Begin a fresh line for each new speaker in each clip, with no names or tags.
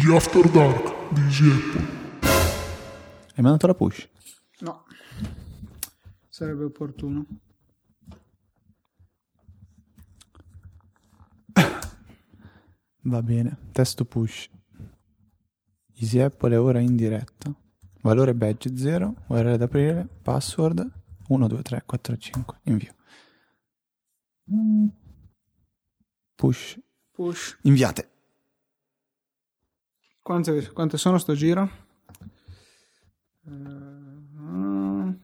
Gli After Dark di Easy Apple.
Hai mandato la push?
No. Sarebbe opportuno.
Va bene. Testo push. Easy Apple è ora in diretta. Valore badge 0, URL ad aprire, password 1, 2, 3, 4, 5. Invio. Push.
Push.
Inviate.
Quante, quante sono sto giro? Eh,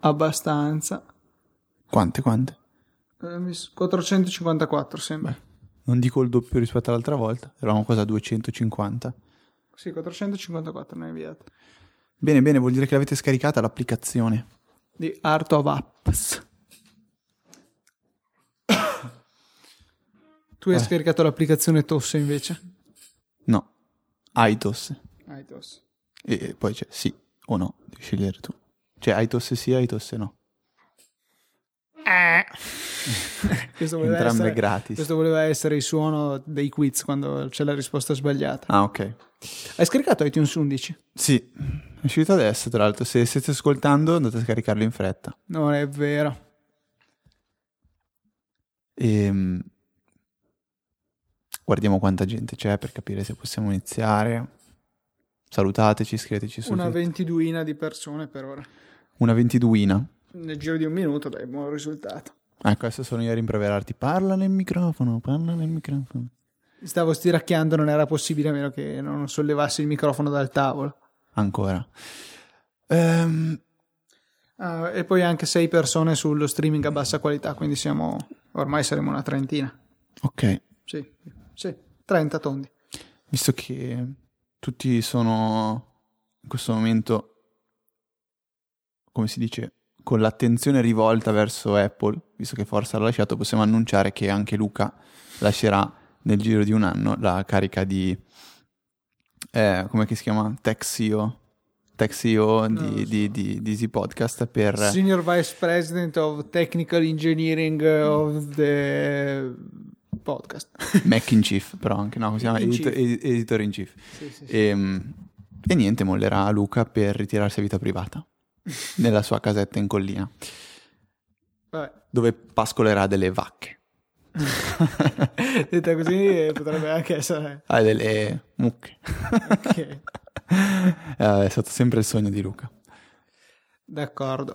abbastanza.
Quante, quante?
Eh, mi s- 454 sembra.
Non dico il doppio rispetto all'altra volta. Eravamo quasi a 250.
Sì, 454 ne hai inviate.
Bene, bene, vuol dire che l'avete scaricata l'applicazione.
Di Art of Apps. tu hai
Eh.
scaricato l'applicazione Tosse invece?
Aitos.
iTos.
E poi c'è sì o no, devi scegliere tu. Cioè Aitos sì, Aitos no.
Questo voleva,
Entrambe
essere,
gratis.
questo voleva essere il suono dei quiz quando c'è la risposta sbagliata.
Ah, ok.
Hai scaricato iTunes 11?
Sì, è uscito adesso, tra l'altro. Se state ascoltando, andate a scaricarlo in fretta.
Non è vero.
E guardiamo quanta gente c'è per capire se possiamo iniziare. Salutateci, scriveteci su
Una ventiduina di persone per ora.
Una ventiduina.
Nel giro di un minuto dai buon risultato.
Ecco, adesso sono io a rimproverarti. Parla nel microfono, parla nel microfono.
Stavo stiracchiando, non era possibile a meno che non sollevassi il microfono dal tavolo.
Ancora. Ehm,
Ah, e poi anche sei persone sullo streaming a bassa qualità, quindi siamo ormai saremo una trentina.
ok,
Sì, sì, 30 tondi.
visto che tutti sono in questo momento, come si dice, con l'attenzione rivolta verso Apple, visto che Forza l'ha lasciato, possiamo annunciare che anche Luca lascerà nel giro di un anno la carica di, eh, come si chiama? Tech CEO, Tech CEO di,
so.
di, di, di Easy Podcast per...
Senior Vice President of Technical Engineering of the podcast.
Mac in Chief, però anche, no, chiama?
Chief.
ed- editor in Chief.
sì, sì, sì.
E, e niente, mollerà Luca per ritirarsi a vita privata nella sua casetta in collina,
Vabbè,
dove pascolerà delle vacche.
detta così eh, potrebbe anche essere...
Ah, delle mucche.
ok,
Eh, è stato sempre il sogno di Luca.
d'accordo.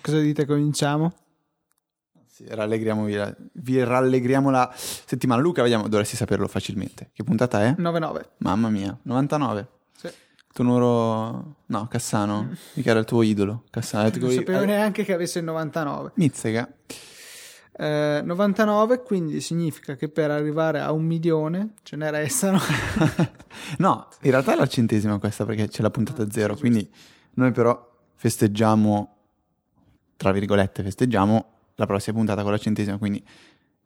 Cosa dite, cominciamo?
Sì, rallegriamo, vi, rallegriamo la settimana. Luca, vediamo, dovresti saperlo facilmente. Che puntata è?
9-9.
Mamma mia, 99.
Sì.
Tuo numero... No, Cassano. Mica era il tuo idolo. Cassano.
Non
che-
sapevo
eh,
neanche che avesse il 99.
Mizzega.
Eh, 99 quindi significa che per arrivare a un milione ce ne restano
No, in realtà è la centesima questa perché c'è la puntata zero, quindi noi però festeggiamo, tra virgolette, festeggiamo la prossima puntata con la centesima, quindi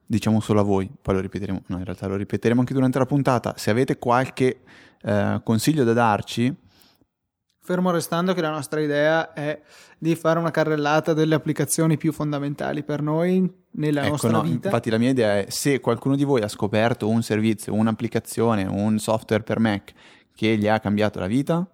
diciamo solo a voi, poi lo ripeteremo, no in realtà lo ripeteremo anche durante la puntata, se avete qualche eh, consiglio da darci,
fermo restando che la nostra idea è di fare una carrellata delle applicazioni più fondamentali per noi nella
ecco
nostra
no,
vita.
infatti la mia idea è se qualcuno di voi ha scoperto un servizio, un'applicazione, un software per Mac che gli ha cambiato la vita,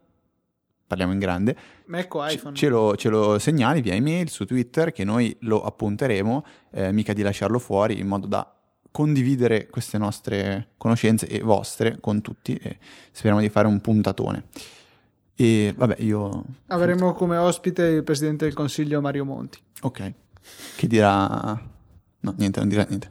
parliamo in grande,
Mac o
Ce-
iPhone
Ce lo, ce lo segnali via email su Twitter che noi lo appunteremo, eh, mica di lasciarlo fuori in modo da condividere queste nostre conoscenze e vostre con tutti e speriamo di fare un puntatone. E vabbè, io...
avremo come ospite il presidente del consiglio Mario Monti
Ok. Che dirà... No, niente, non dirà niente.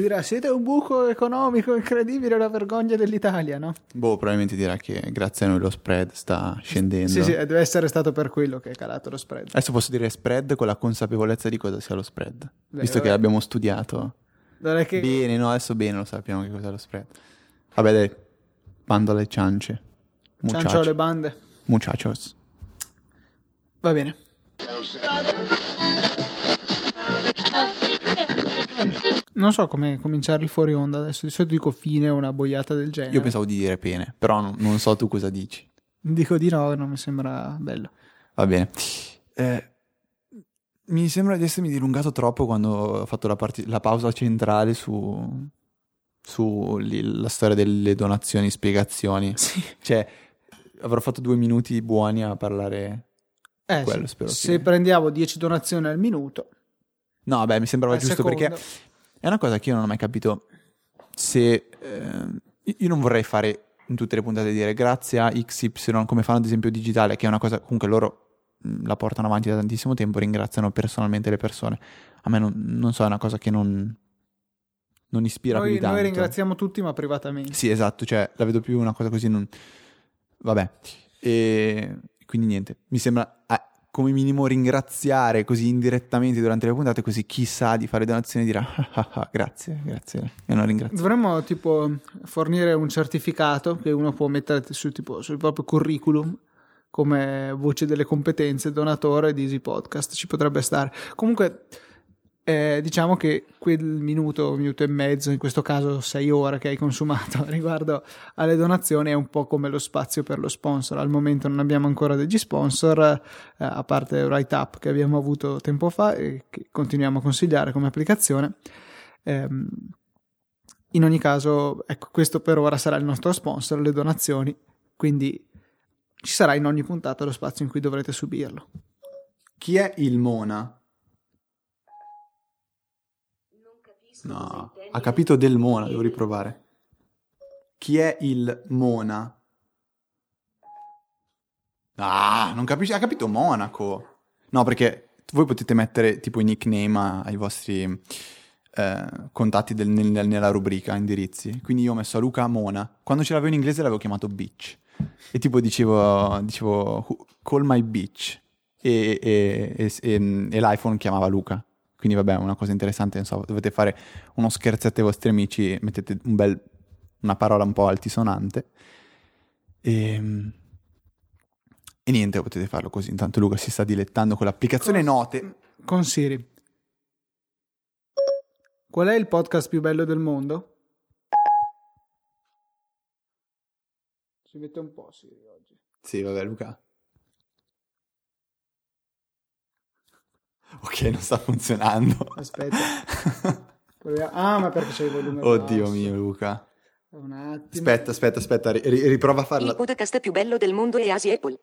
Che dirà siete un buco economico incredibile la vergogna dell'Italia no?
Boh, probabilmente dirà che grazie a noi lo spread sta scendendo.
sì sì deve essere stato per quello che è calato lo spread
Adesso posso dire spread con la consapevolezza di cosa sia lo spread.
Beh,
visto che
vabbè.
l'abbiamo studiato.
non è che
Bene, no, adesso bene lo sappiamo che cos'è lo spread. Vabbè, dai, bando alle ciance.
ciancio
Muchacho-
alle bande
Muchachos.
va bene non so come cominciare il fuori onda adesso di solito dico fine o una boiata del genere
Io pensavo di dire pene, però non, non so tu cosa dici.
dico di no non mi sembra bello
Va bene. Eh, mi sembra di essermi dilungato troppo quando ho fatto la, parti- la pausa centrale su, sulla storia delle donazioni, spiegazioni.
Sì.
Cioè, avrò fatto due minuti buoni a parlare.
Eh,
Quello
sì.
spero
Se
che-
prendiamo 10 donazioni al minuto,
No, beh, mi sembrava giusto
secondo,
perché è una cosa che io non ho mai capito. Se ehm, io non vorrei fare in tutte le puntate dire grazie a XY, come fanno ad esempio Digitale, che è una cosa comunque loro mh, la portano avanti da tantissimo tempo, ringraziano personalmente le persone. A me non, non so, è una cosa che non, non ispira più
noi,
di tanto.
noi ringraziamo tutti, ma privatamente.
Sì, esatto, cioè la vedo più una cosa così, non... vabbè. E quindi niente, mi sembra come minimo ringraziare così indirettamente durante le puntate, così chi sa di fare donazioni dirà "Ah, ah, ah, grazie, grazie, e non ringrazio.
Dovremmo tipo fornire un certificato che uno può mettere su, tipo, sul proprio curriculum come voce delle competenze, donatore di Easy Podcast, ci potrebbe stare. Comunque, eh, diciamo che quel minuto, minuto e mezzo, in questo caso sei ore che hai consumato riguardo alle donazioni è un po' come lo spazio per lo sponsor. Al momento non abbiamo ancora degli sponsor, eh, a parte Write Up che abbiamo avuto tempo fa e che continuiamo a consigliare come applicazione. Ehm, in ogni caso, ecco, questo per ora sarà il nostro sponsor, le donazioni, quindi ci sarà in ogni puntata lo spazio in cui dovrete subirlo.
Chi è il Mona? No, ha capito del Mona, devo riprovare. Chi è il Mona? Ah, non capisci? Ha capito Monaco. No, perché voi potete mettere tipo i nickname ai vostri eh, contatti del- nel- nella rubrica indirizzi. Quindi io ho messo a Luca Mona. Quando ce l'avevo in inglese l'avevo chiamato Bitch. E tipo dicevo, dicevo "Who- call my bitch. E, e- e- e- e l'iPhone chiamava Luca. Quindi vabbè, una cosa interessante, non so, dovete fare uno scherzetto ai vostri amici, mettete un bel, una parola un po' altisonante. E, e niente, potete farlo così. Intanto Luca si sta dilettando con l'applicazione
Cosa-
Note.
Con Siri. Qual è il podcast più bello del mondo? Si mette un po' Siri oggi.
Sì, vabbè, Luca. Ok, non sta funzionando.
Aspetta. Ah, ma perché c'è il volume
Oddio
basso.
mio, Luca.
Un attimo.
Aspetta, aspetta, aspetta, ri- ri- riprova a farla.
Il podcast più bello del mondo è Asi Apple.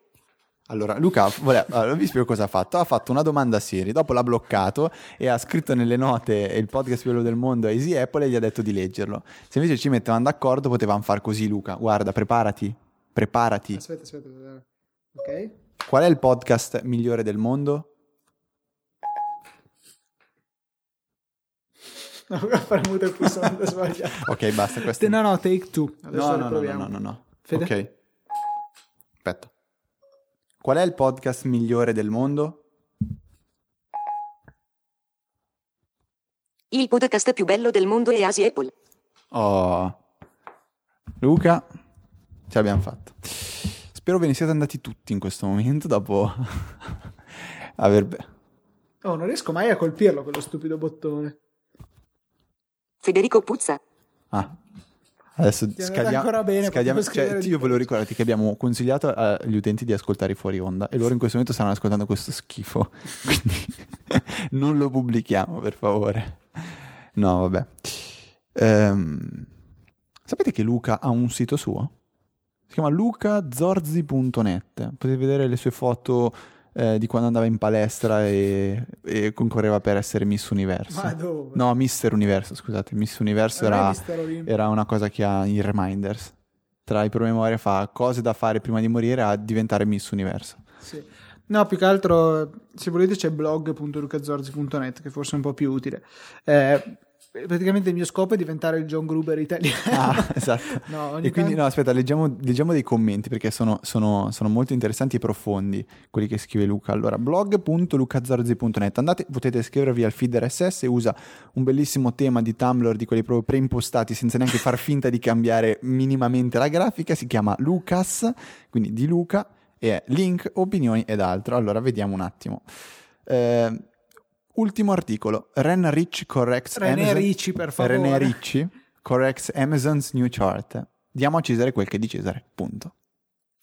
Allora, Luca, vole- allora, vi spiego cosa ha fatto. Ha fatto una domanda a Siri, dopo l'ha bloccato e ha scritto nelle note il podcast più bello del mondo a Easy Apple e gli ha detto di leggerlo. Se invece ci mettevamo d'accordo potevamo far così, Luca. Guarda, preparati, preparati.
Aspetta, aspetta, aspetta. Ok.
Qual è il podcast migliore del mondo?
No, ho premuto il pulsante sbagliato.
Ok, basta, questo.
No, no, take two. Adesso
No, no, no, no, no, no.
Fede?
Ok. Aspetta. Qual è il podcast migliore del mondo?
Il podcast più bello del mondo è Asi Apple.
Oh. Luca, ce l'abbiamo fatta. Spero ve ne siate andati tutti in questo momento dopo aver...
Oh, non riesco mai a colpirlo quello stupido bottone.
Federico Puzza.
Ah. Adesso
ancora bene, scrivere
cioè,
di
io volevo ricordarti che abbiamo consigliato agli utenti di ascoltare fuori onda e loro in questo momento stanno ascoltando questo schifo. Quindi non lo pubblichiamo, per favore. No, vabbè. Ehm, sapete che Luca ha un sito suo? Si chiama lucazorzi.net. Potete vedere le sue foto eh, di quando andava in palestra e, e concorreva per essere Miss Universo.
Ma dove?
No, Mister Universo, scusate. Miss Universo era, era una cosa che ha in reminders. Tra i promemoria fa cose da fare prima di morire a diventare Miss Universo.
Sì. No, più che altro, se volete c'è blog.lucazorzi.net che forse è un po' più utile. Eh, praticamente il mio scopo è diventare il John Gruber italiano.
Ah, esatto.
No,
E quindi,
tanto-
no, aspetta, leggiamo, leggiamo dei commenti perché sono, sono- sono molto interessanti e profondi quelli che scrive Luca. Allora, blog.lucazorzi.net. Andate, potete iscrivervi al feed RSS, usa un bellissimo tema di Tumblr di quelli proprio preimpostati senza neanche far finta di cambiare minimamente la grafica. Si chiama Lucas, quindi di Luca, e è link, opinioni ed altro. Allora, vediamo un attimo. Eh, ultimo articolo. Ren Rich corrects
René
Amazon-
Ricci, per favore.
René Ricci corrects Amazon's new chart. Diamo a Cesare quel che è di Cesare, punto.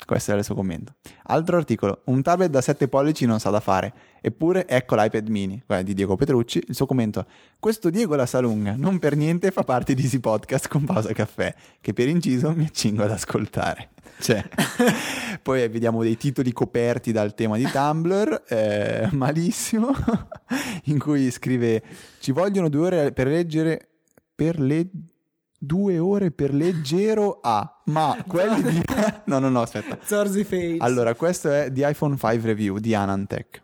Questo è il suo commento. Altro articolo. Un tablet da 7 pollici non sa da fare. Eppure ecco l'iPad mini. Guarda, di Diego Petrucci. Il suo commento. Questo Diego la sa lunga. Non per niente fa parte di Easy Podcast con pausa caffè. Che per inciso mi accingo ad ascoltare. Cioè, poi vediamo dei titoli coperti dal tema di Tumblr. eh, malissimo. in cui scrive: Ci vogliono due ore per leggere. Per leggere due ore per leggero A, ma quelli di... no, no, no, aspetta.
Zorzi Face.
Allora, questo è di iPhone 5 Review di Anantech.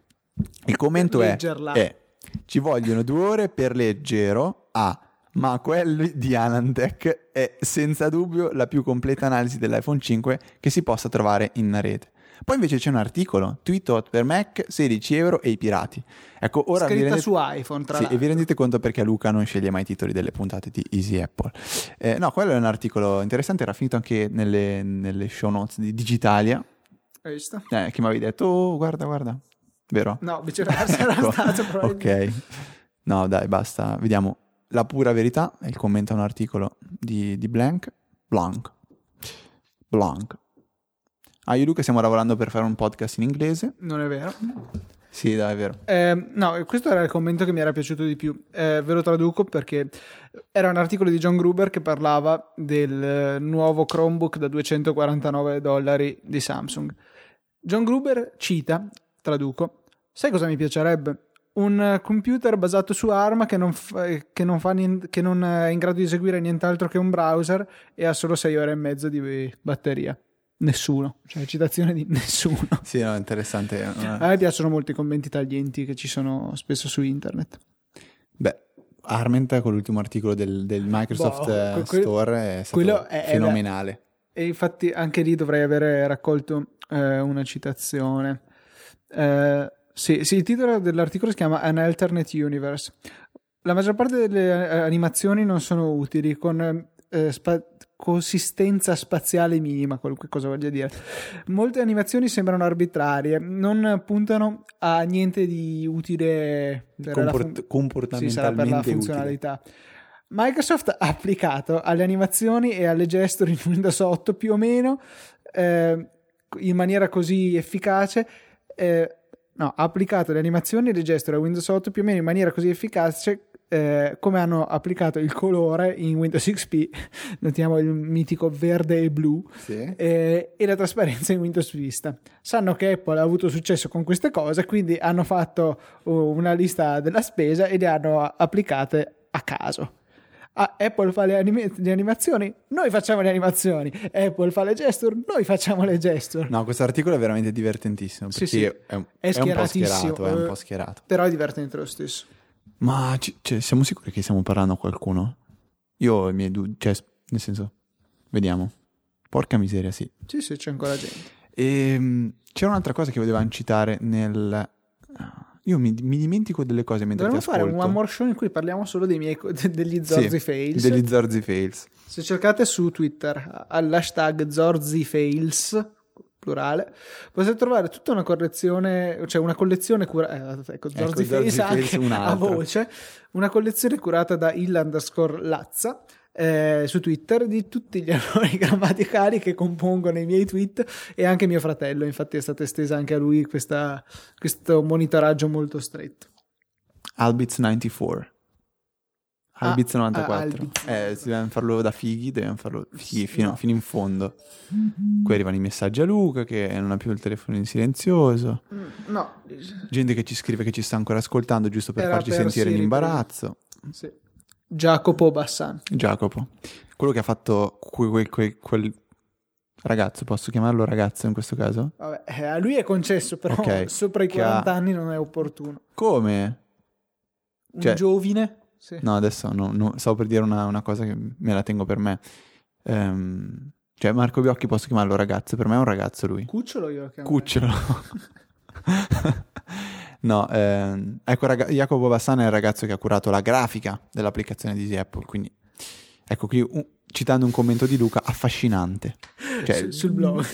Il commento è, è, ci vogliono due ore per leggero A, ma quelli di Anantech è senza dubbio la più completa analisi dell'iPhone 5 che si possa trovare in rete. Poi invece c'è un articolo, Tweetot per Mac, 16 euro e i pirati. Ecco, ora
Scritta
rendete...
su iPhone, tra
Sì, e
l'altro.
vi rendete conto perché Luca non sceglie mai i titoli delle puntate di Easy Apple. Eh, no, quello è un articolo interessante, era finito anche nelle, nelle show notes di Digitalia,
Hai visto?
eh, che mi avevi detto, oh, guarda, guarda, vero?
No, viceversa era
Ecco,
stato probabilmente.
Ok, no dai, basta, vediamo. La pura verità, è il commento a un articolo di, di Blank, Blanc, Blanc. Ah, io e Luca stiamo lavorando per fare un podcast in inglese.
Non è vero.
Sì, dai, è vero.
Eh, no, questo era il commento che mi era piaciuto di più. Eh, ve lo traduco perché era un articolo di John Gruber che parlava del eh, nuovo Chromebook da 249 dollari di Samsung. John Gruber cita, traduco, sai cosa mi piacerebbe? Un eh, computer basato su ARM che non, fa, che, non fa nien- che non è in grado di eseguire nient'altro che un browser e ha solo 6 ore e mezzo di batteria. Nessuno, cioè citazione di nessuno.
Sì, no, interessante.
A me piacciono molto i commenti taglienti che ci sono spesso su internet.
Beh, Arment con l'ultimo articolo del, del Microsoft
Boh,
eh,
que-
Store è stato
è- è
fenomenale.
E infatti anche lì dovrei avere raccolto eh, una citazione. Eh, sì, sì, il titolo dell'articolo si chiama An Alternate Universe. La maggior parte delle eh, animazioni non sono utili con eh, spa- consistenza spaziale minima, qualunque cosa voglia dire. Molte animazioni sembrano arbitrarie, non puntano a niente di utile per
Comport-
fun- sì, sarà per la
comportamentalmente utile.
funzionalità. Microsoft ha applicato alle animazioni e alle gesture in Windows 8 più o meno eh, in maniera così efficace. eh, no, ha applicato le animazioni e le gesture a Windows 8 più o meno in maniera così efficace eh, come hanno applicato il colore in Windows XP, notiamo il mitico verde e blu,
Sì.
eh, e la trasparenza in Windows Vista. Sanno che Apple ha avuto successo con queste cose, quindi hanno fatto uh, una lista della spesa e le hanno applicate a caso. Ah, Apple fa le, anime- le animazioni, noi facciamo le animazioni. Apple fa le gesture, noi facciamo le gesture.
No, questo articolo è veramente divertentissimo
Sì, sì.
È, un,
È
è un schierato, è un
eh.
po' schierato.
Però è divertente lo stesso.
Ma ci- cioè, siamo sicuri che stiamo parlando a qualcuno? Io ho i miei dubbi, cioè, nel senso, vediamo. Porca miseria, sì.
Sì, sì, c'è ancora gente.
E c'era un'altra cosa che volevamo citare nel... Io mi, mi dimentico delle cose mentre
Dovremmo fare un one more show in cui parliamo solo dei miei, degli Zorzi
Sì,
Fails.
Degli Zorzi Fails.
Se cercate su Twitter all'hashtag ZorziFails, plurale, potete trovare tutta una correzione, cioè una collezione curata, eh, ecco, Zorzi Fails
Zorzi Fails
anche
un
a voce, una collezione curata da il underscore Lazza. eh, su Twitter di tutti gli errori grammaticali che compongono i miei tweet e anche mio fratello infatti è stata estesa anche a lui questa- questo monitoraggio molto stretto
Albits 94.
Ah,
Albits
ah,
94.
Albits.
Eh, se dobbiamo farlo da fighi, dobbiamo farlo fighi fino, fino in fondo. Qui arrivano i messaggi a Luca che non ha più il telefono in silenzioso.
Mm, no
Gente che ci scrive che ci sta ancora ascoltando giusto per
Era
farci
per
sentire in
Siri,
imbarazzo.
sì. Jacopo Bassan
Jacopo, quello che ha fatto que- que- que- quel ragazzo, posso chiamarlo ragazzo in questo caso?
Vabbè, eh, a lui è concesso, però
Ok,
sopra i
che ha-
40 anni non è opportuno.
Come?
Un
Cioè-
giovine? Sì.
No, adesso no, no, stavo per dire una, una cosa che me la tengo per me. Ehm, cioè, Marco Biocchi posso chiamarlo ragazzo? Per me è un ragazzo lui.
Cucciolo io lo chiamo.
Cucciolo. no, ehm, ecco, raga- Jacopo Bassan è il ragazzo che ha curato la grafica dell'applicazione di Apple. Quindi, ecco qui, un- citando un commento di Luca, affascinante. Cioè,
Su- sul blog.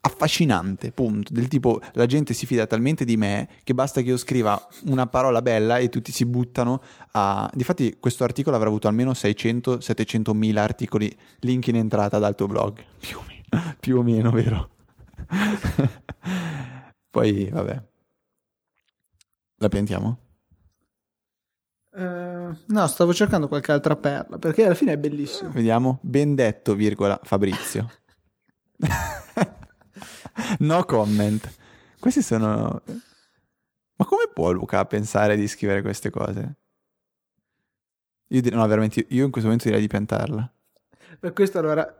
Affascinante, punto. Del tipo, la gente si fida talmente di me che basta che io scriva una parola bella e tutti si buttano a... Difatti questo articolo avrà avuto almeno 600-700 mila articoli, link in entrata dal tuo blog. Più o meno, più o meno vero? Poi, vabbè. La piantiamo?
Eh, no, stavo cercando qualche altra perla perché alla fine è bellissimo.
Vediamo. Ben detto, virgola, Fabrizio. no comment. Questi sono... Ma come può Luca pensare di scrivere queste cose? Io direi, no, veramente, io in questo momento direi di piantarla.
Per questo allora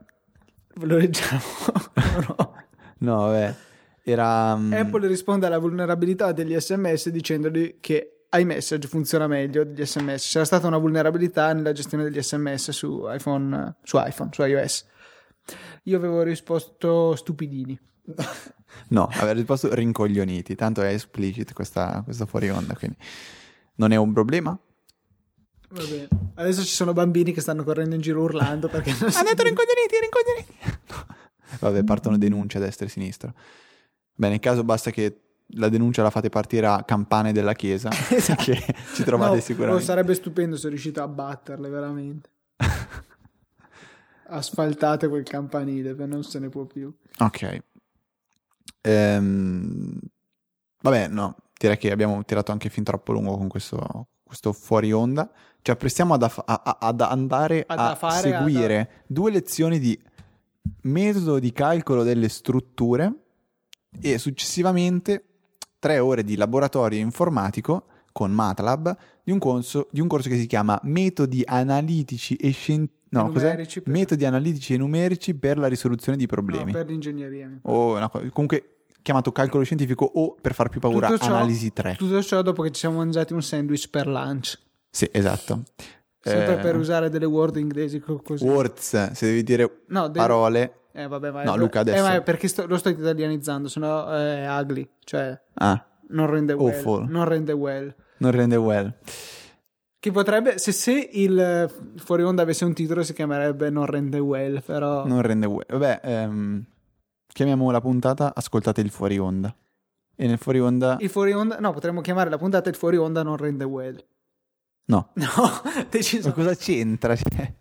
lo leggiamo. no.
No, vabbè. Era... mm,
Apple risponde alla vulnerabilità degli sms dicendogli che iMessage funziona meglio degli sms. C'era stata una vulnerabilità nella gestione degli sms su iPhone, su iPhone, su iOS. Io avevo risposto stupidini.
No, aveva risposto rincoglioniti. Tanto è explicit questa, questa fuori onda, quindi non è un problema.
Va bene. Adesso ci sono bambini che stanno correndo in giro urlando perché non
Ha detto rincoglioniti, rincoglioniti. Vabbè, partono denunce a destra e a sinistra. Beh, nel caso basta che la denuncia la fate partire a campane della chiesa, che ci trovate
No,
sicuramente.
oh, sarebbe stupendo se riuscite a batterle veramente. Asfaltate quel campanile, per non se ne può più.
Ok. Ehm, vabbè, no, direi che abbiamo tirato anche fin troppo lungo con questo, questo fuori onda. Ci apprestiamo ad, aff- a- a- ad andare
Ad
a
fare,
seguire due lezioni di metodo di calcolo delle strutture e successivamente tre ore di laboratorio informatico con MATLAB di un corso, di un corso che si chiama Metodi analitici e scientifici. No?
Numerici per-
Metodi analitici e numerici per la risoluzione di problemi.
No, per l'ingegneria.
O una co- comunque chiamato calcolo scientifico o per far più paura
ciò-
analisi 3.
Tutto ciò dopo che ci siamo mangiati un sandwich per lunch.
Sì, esatto.
Sempre
Eh,
per usare delle word inglesi co- così.
Words, se devi dire
No, delle-
parole.
Eh, vabbè, ma
No, Luca,
Eh,
adesso-
ma è perché sto- lo sto italianizzando, sennò è ugly. Cioè,
Ah,
non rende well.
Awful.
Non rende well.
non rende well.
Che potrebbe, se, se il eh, fuori onda avesse un titolo si chiamerebbe Non rende well, però...
Non rende well. Vabbè, ehm, chiamiamo la puntata Ascoltate il fuori onda. E nel fuori onda...
Il fuori onda, no, potremmo chiamare la puntata Il fuori onda non rende well.
No.
No,
Ma
deciso.
cosa c'entra? Cioè,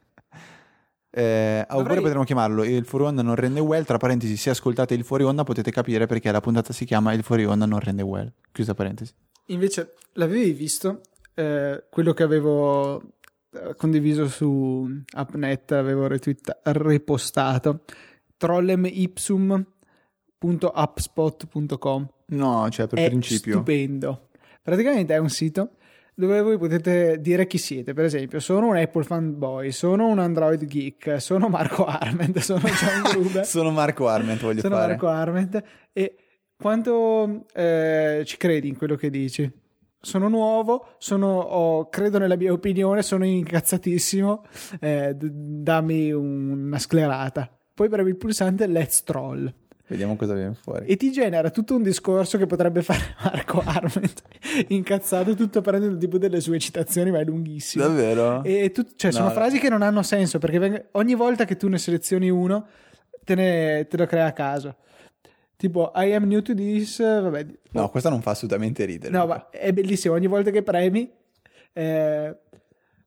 eh, Oppure
Dovrei-
potremmo chiamarlo Il fuori onda non rende well. Tra parentesi, se ascoltate il fuori onda potete capire perché la puntata si chiama Il fuori onda non rende well. Chiusa parentesi.
Invece, l'avevi visto? Eh, quello che avevo eh, condiviso su Appnet, avevo retweet- repostato. trollemipsum.upspot.com
No, cioè per
è
principio.
stupendo. Praticamente è un sito dove voi potete dire chi siete. Per esempio, sono un Apple fanboy, sono un Android geek, sono Marco Arment, sono John Gruber,
Sono Marco Arment, voglio
sono
fare.
Marco Arment e quanto eh, ci credi in quello che dici? Sono nuovo, sono, ho- credo nella mia opinione, sono incazzatissimo, eh, d- dammi una sclerata. Poi premi il pulsante Let's Troll
Vediamo cosa viene fuori.
e ti genera tutto un discorso che potrebbe fare Marco Arment incazzato tutto prendendo tipo delle sue citazioni ma è lunghissimo
Davvero?
e tu- cioè, sono
No.
frasi che non hanno senso perché ogni volta che tu ne selezioni uno te, ne, te lo crea a caso tipo I am new to this vabbè
No, questa non fa assolutamente ridere.
no ma è bellissimo ogni volta che premi eh,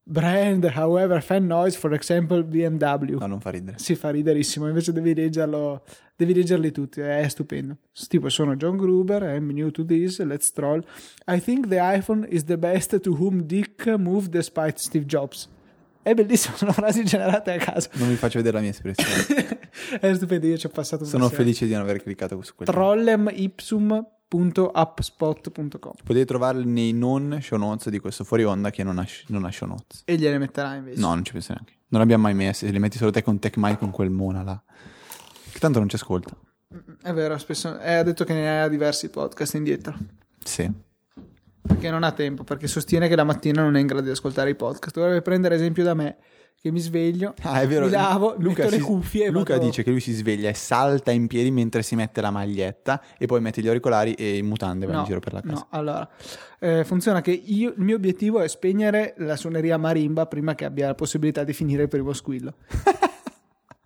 brand however fan noise for example BMW
No, non fa ridere.
si fa riderissimo, invece devi leggerlo, devi leggerli tutti, è stupendo. Tipo sono John Gruber, I'm new to this, let's troll. I think the iPhone is the best to whom Dick moved despite Steve Jobs. È bellissimo, sono frasi generate a caso.
Non vi faccio vedere la mia espressione.
è stupendo, io ci ho passato un
Sono felice di non aver cliccato su quello.
trollemipsum.upspot.com
Potete trovarli nei non show notes di questo fuori onda che non ha, non ha show notes.
e gliele metterai invece.
No, non ci penso neanche. Non abbiamo mai messi. Li metti solo te con TechMind con quel Mona là. Che tanto non ci ascolta.
È vero, spesso eh, ha detto che ne ha diversi podcast indietro.
Sì.
Perché non ha tempo, perché sostiene che la mattina non è in grado di ascoltare i podcast. Dovrebbe prendere esempio da me, che mi sveglio,
Ah, è vero.
mi lavo, metto le
si-
cuffie e
Luca
vado-
dice che lui si sveglia e salta in piedi mentre si mette la maglietta e poi mette gli auricolari e in mutande va in giro per la casa.
No, allora, eh, funziona che io, il mio obiettivo è spegnere la suoneria marimba prima che abbia la possibilità di finire il primo squillo.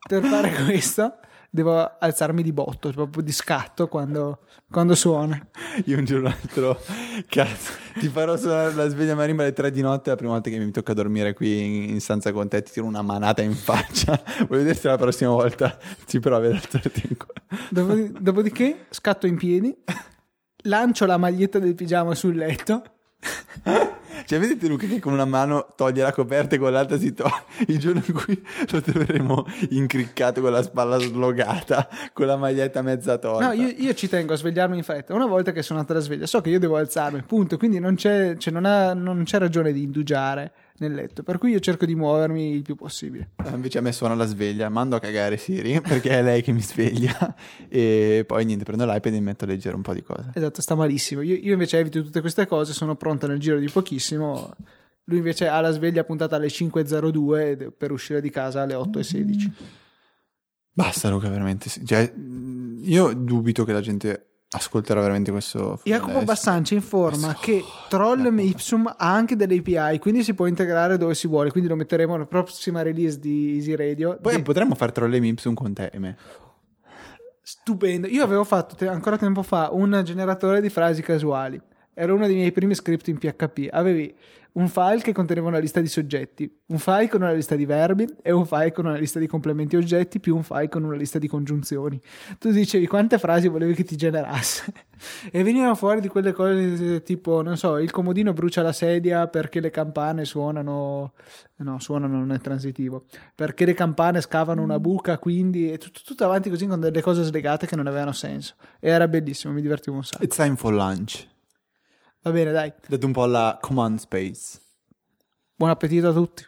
per fare questo devo alzarmi di botto, proprio di scatto quando, quando suona.
Io un giorno altro, cazzo, ti farò suonare la sveglia marimba alle tre di notte, la prima volta che mi tocca dormire qui in, in stanza con te, ti tiro una manata in faccia. Voglio vedere se la prossima volta ci provi ad alzarti ancora.
Dopodi- dopodiché scatto in piedi, lancio la maglietta del pigiama sul letto.
Cioè, vedete Luca che con una mano toglie la coperta e con l'altra si toglie. Il giorno in cui lo troveremo incriccato con la spalla slogata, con la maglietta mezza torta.
No, io, io ci tengo a svegliarmi in fretta. Una volta che sono andata la sveglia, so che io devo alzarmi, punto. Quindi non c'è, cioè non ha- non c'è ragione di indugiare nel letto. Per cui io cerco di muovermi il più possibile.
Ah, Invece a me suona la sveglia, mando a cagare Siri perché è lei che mi sveglia e poi niente, prendo l'iPad e mi metto a leggere un po' di cose.
Esatto, sta malissimo. Io, io invece evito tutte queste cose, sono pronta nel giro di pochissimo. Lui invece ha la sveglia puntata alle 5.02 ed- per uscire di casa alle 8.16.
Basta Luca, veramente. sì. Cioè, mh, io dubito che la gente ascolterà veramente questo.
Jacopo. Bassan ci informa che Troll Ipsum ha anche delle API, quindi si può integrare dove si vuole. Quindi lo metteremo alla prossima release di Easy Radio.
Poi
De-
potremmo fare trolle Mipsum con te e me.
Stupendo. Io avevo fatto te- ancora tempo fa un generatore di frasi casuali. Era uno dei miei primi script in PHP. Avevi un file che conteneva una lista di soggetti, un file con una lista di verbi e un file con una lista di complementi oggetti più un file con una lista di congiunzioni. Tu dicevi quante frasi volevi che ti generasse e venivano fuori di quelle cose tipo, non so, il comodino brucia la sedia perché le campane suonano, no, suonano non è transitivo, perché le campane scavano una buca, quindi è tutto, tutto avanti così con delle cose slegate che non avevano senso. E era bellissimo, mi divertivo un sacco.
It's time for lunch.
Va bene, dai.
Date un po' alla command space.
Buon appetito a tutti.